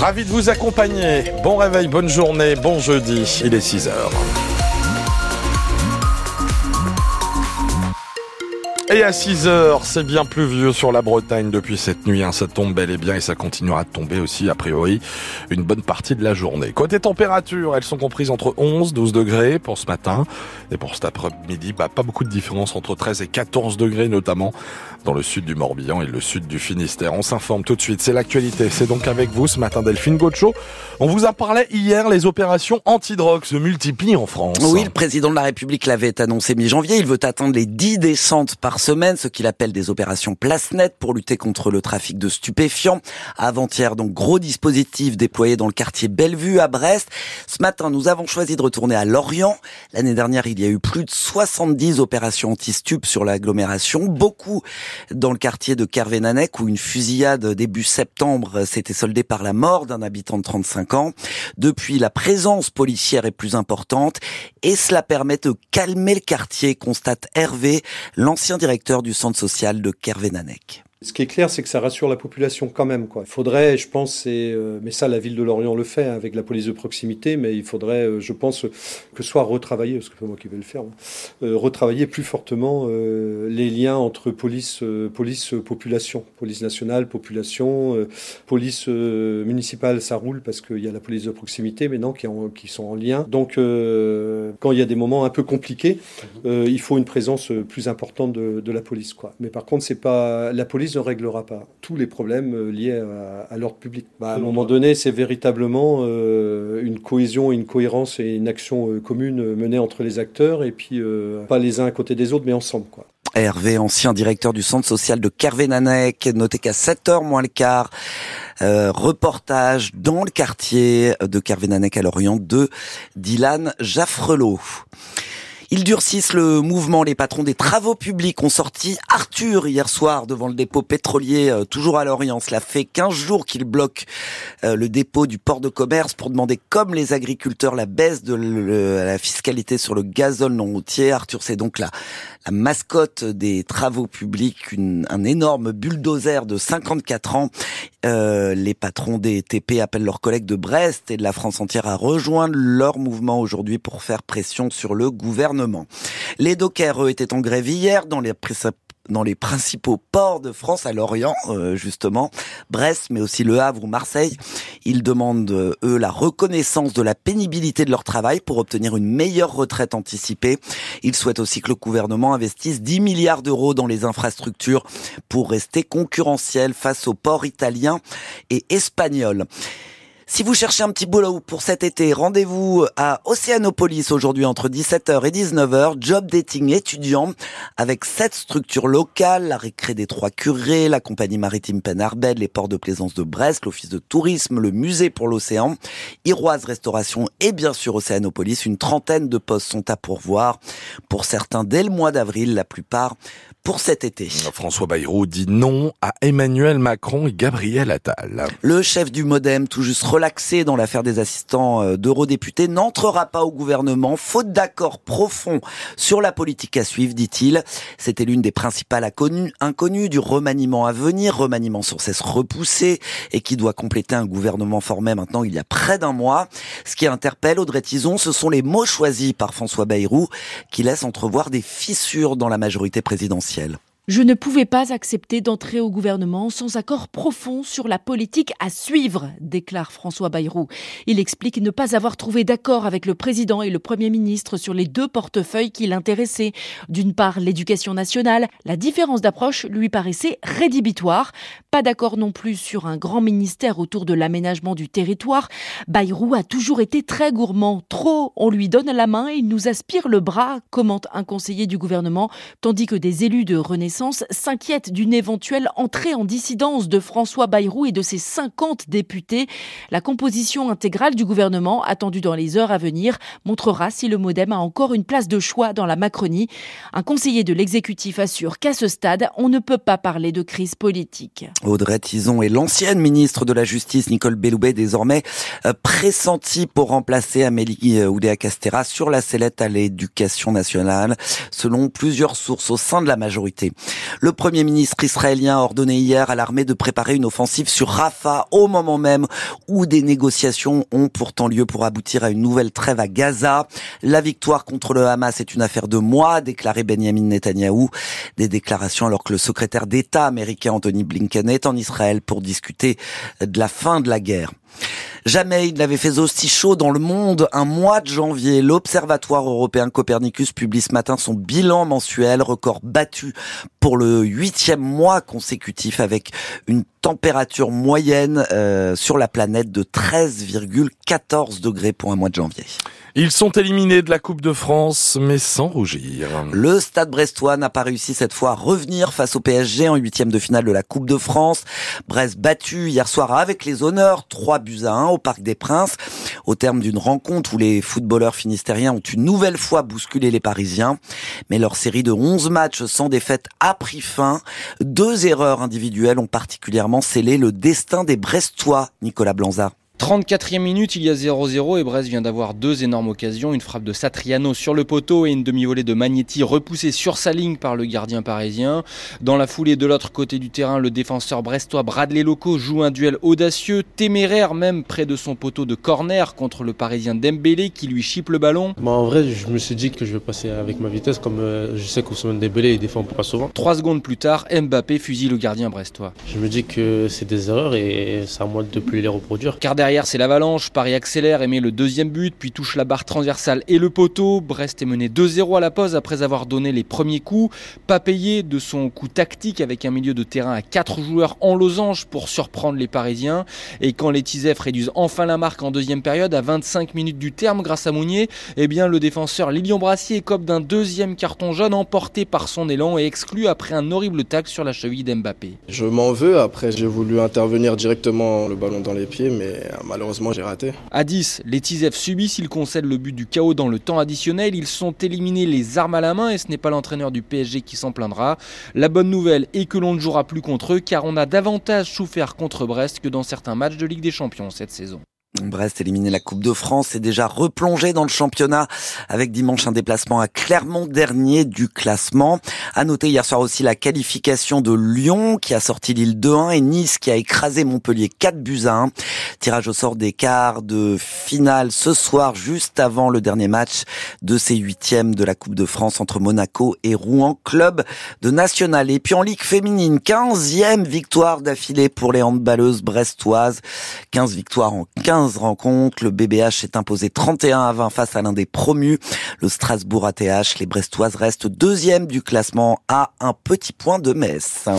Ravi de vous accompagner. Bon réveil, bonne journée, bon jeudi. Il est 6 heures. Et à 6 heures, c'est bien pluvieux sur la Bretagne depuis cette nuit. Hein. Ça tombe bel et bien et ça continuera de tomber aussi, a priori, une bonne partie de la journée. Côté température, elles sont comprises entre 11, 12 degrés pour ce matin. Et pour cet après-midi, bah, pas beaucoup de différence entre 13 et 14 degrés, notamment dans le sud du Morbihan et le sud du Finistère. On s'informe tout de suite. C'est l'actualité. C'est donc avec vous ce matin, Delphine Gaucho. On vous a parlé hier, les opérations anti-drogue se multiplient en France. Oui, le président de la République l'avait annoncé mi-janvier. Il veut atteindre les 10 descentes par semaine, ce qu'il appelle des opérations place nette pour lutter contre le trafic de stupéfiants. Avant-hier, donc, gros dispositif déployé dans le quartier Bellevue à Brest. Ce matin, nous avons choisi de retourner à Lorient. L'année dernière, il y a eu plus de 70 opérations anti-stup sur l'agglomération. Beaucoup dans le quartier de Kervénanec où une fusillade début septembre s'était soldée par la mort d'un habitant de 35 ans. Depuis, la présence policière est plus importante et cela permet de calmer le quartier, constate Hervé, l'ancien directeur directeur du centre social de Kervénanec. Ce qui est clair, c'est que ça rassure la population quand même. Quoi. Il faudrait, je pense, euh, mais ça, la ville de Lorient le fait hein, avec la police de proximité, mais il faudrait, euh, je pense, que soit retravailler, parce que c'est pas moi qui vais le faire, hein, euh, retravailler plus fortement les liens entre police, police, population, police nationale, population, police municipale, ça roule parce qu'il y a la police de proximité maintenant qui, qui sont en lien. Donc, quand il y a des moments un peu compliqués, il faut une présence plus importante de, de la police. Quoi. Mais par contre, c'est pas la police ne réglera pas tous les problèmes euh, liés à, l'ordre public. Bah, à un moment donné, c'est véritablement euh, une cohésion, une cohérence et une action euh, commune menée entre les acteurs et puis pas les uns à côté des autres, mais ensemble. Quoi. Hervé, ancien directeur du centre social de Kervénanec, noté qu'à 7h moins le quart, reportage dans le quartier de Kervénanec à Lorient de Dylan Jaffrelot. Ils durcissent le mouvement. Les patrons des travaux publics ont sorti Arthur hier soir devant le dépôt pétrolier, euh, toujours à Lorient. Cela fait 15 jours qu'ils bloquent euh, le dépôt du port de commerce pour demander, comme les agriculteurs, la baisse de la fiscalité sur le gazole non routier. Arthur, c'est donc la, mascotte des travaux publics, un énorme bulldozer de 54 ans. Euh, les patrons des TP appellent leurs collègues de Brest et de la France entière à rejoindre leur mouvement aujourd'hui pour faire pression sur le gouvernement. Les dockers, eux, étaient en grève hier dans les principaux ports de France, à Lorient, euh, justement, Brest, mais aussi Le Havre ou Marseille. Ils demandent, euh, eux, la reconnaissance de la pénibilité de leur travail pour obtenir une meilleure retraite anticipée. Ils souhaitent aussi que le gouvernement investisse 10 milliards d'euros dans les infrastructures pour rester concurrentiel face aux ports italiens et espagnols. Si vous cherchez un petit boulot pour cet été, rendez-vous à Océanopolis aujourd'hui entre 17h et 19h. Job dating étudiant avec sept structures locales, la récré des Trois Curés, la compagnie maritime Penarbed, les ports de plaisance de Brest, l'office de tourisme, le musée pour l'océan, Iroise Restauration et bien sûr Océanopolis. Une trentaine de postes sont à pourvoir. Pour certains dès le mois d'avril, la plupart pour cet été. François Bayrou dit non à Emmanuel Macron et Gabriel Attal. Le chef du Modem, tout juste relaxé dans l'affaire des assistants euh, d'eurodéputés, n'entrera pas au gouvernement, faute d'accord profond sur la politique à suivre, dit-il. C'était l'une des principales inconnues, inconnues du remaniement à venir, remaniement sans cesse repoussé et qui doit compléter un gouvernement formé maintenant il y a près d'un mois. Ce qui interpelle Audrey Tison, ce sont les mots choisis par François Bayrou qui laissent entrevoir des fissures dans la majorité présidentielle essentiel. Je ne pouvais pas accepter d'entrer au gouvernement sans accord profond sur la politique à suivre, déclare François Bayrou. Il explique ne pas avoir trouvé d'accord avec le président et le premier ministre sur les deux portefeuilles qui l'intéressaient. D'une part, l'éducation nationale. La différence d'approche lui paraissait rédhibitoire. Pas d'accord non plus sur un grand ministère autour de l'aménagement du territoire. Bayrou a toujours été très gourmand. Trop, on lui donne la main et il nous aspire le bras, commente un conseiller du gouvernement, tandis que des élus de Renaissance s'inquiète d'une éventuelle entrée en dissidence de François Bayrou et de ses 50 députés. La composition intégrale du gouvernement, attendue dans les heures à venir, montrera si le modem a encore une place de choix dans la Macronie. Un conseiller de l'exécutif assure qu'à ce stade, on ne peut pas parler de crise politique. Audrey Tison et l'ancienne ministre de la Justice, Nicole Belloubet, désormais euh, pressentie pour remplacer Amélie euh, Oudéa-Castera sur la sellette à l'éducation nationale, selon plusieurs sources au sein de la majorité. Le premier ministre israélien a ordonné hier à l'armée de préparer une offensive sur Rafah au moment même où des négociations ont pourtant lieu pour aboutir à une nouvelle trêve à Gaza. La victoire contre le Hamas est une affaire de mois, déclaré Benjamin Netanyahou. Des déclarations alors que le secrétaire d'État américain Anthony Blinken est en Israël pour discuter de la fin de la guerre. Jamais il n'avait fait aussi chaud dans le monde. Un mois de janvier, l'Observatoire européen Copernicus publie ce matin son bilan mensuel, record battu pour le huitième mois consécutif avec une température moyenne euh, sur la planète de 13,14 degrés pour un mois de janvier. Ils sont éliminés de la Coupe de France, mais sans rougir. Le Stade Brestois n'a pas réussi cette fois à revenir face au PSG en huitième de finale de la Coupe de France. Brest battu hier soir avec les honneurs, 3 buts à 1 au Parc des Princes, au terme d'une rencontre où les footballeurs finistériens ont une nouvelle fois bousculé les Parisiens. Mais leur série de 11 matchs sans défaite a pris fin. Deux erreurs individuelles ont particulièrement scellé le destin des Brestois, Nicolas Blanza. 34e minute, il y a 0-0 et Brest vient d'avoir deux énormes occasions, une frappe de Satriano sur le poteau et une demi-volée de Magnetti repoussée sur sa ligne par le gardien parisien. Dans la foulée de l'autre côté du terrain, le défenseur brestois Bradley Loco joue un duel audacieux, téméraire même près de son poteau de corner contre le parisien Dembélé qui lui chipe le ballon. Bah en vrai, je me suis dit que je vais passer avec ma vitesse comme euh, je sais qu'Ousmane Dembélé il défend pas souvent. Trois secondes plus tard, Mbappé fusille le gardien brestois. Je me dis que c'est des erreurs et c'est à moi de plus les reproduire. Car derrière c'est l'avalanche. Paris accélère et met le deuxième but, puis touche la barre transversale et le poteau. Brest est mené 2-0 à la pause après avoir donné les premiers coups. Pas payé de son coup tactique avec un milieu de terrain à 4 joueurs en losange pour surprendre les Parisiens. Et quand les Tisef réduisent enfin la marque en deuxième période à 25 minutes du terme grâce à Mounier, eh bien le défenseur Lilian Brassier écope d'un deuxième carton jaune emporté par son élan et exclu après un horrible tac sur la cheville d'Mbappé. Je m'en veux, après j'ai voulu intervenir directement le ballon dans les pieds, mais malheureusement j'ai raté. À 10, les Tisef subissent, ils concèdent le but du chaos dans le temps additionnel, ils sont éliminés les armes à la main et ce n'est pas l'entraîneur du PSG qui s'en plaindra. La bonne nouvelle est que l'on ne jouera plus contre eux car on a davantage souffert contre Brest que dans certains matchs de Ligue des Champions cette saison. Brest éliminé la Coupe de France est déjà replongé dans le championnat avec dimanche un déplacement à Clermont dernier du classement. À noter hier soir aussi la qualification de Lyon qui a sorti Lille 2-1 et Nice qui a écrasé Montpellier 4 buts à 1. Tirage au sort des quarts de finale ce soir juste avant le dernier match de ces huitièmes de la Coupe de France entre Monaco et Rouen, club de national. Et puis en Ligue féminine, 15e victoire d'affilée pour les handballeuses brestoises. 15 victoires en 15 rencontres. Le BBH s'est imposé 31 à 20 face à l'un des promus, le Strasbourg ATH. Les Brestoises restent deuxième du classement à un petit point de Metz.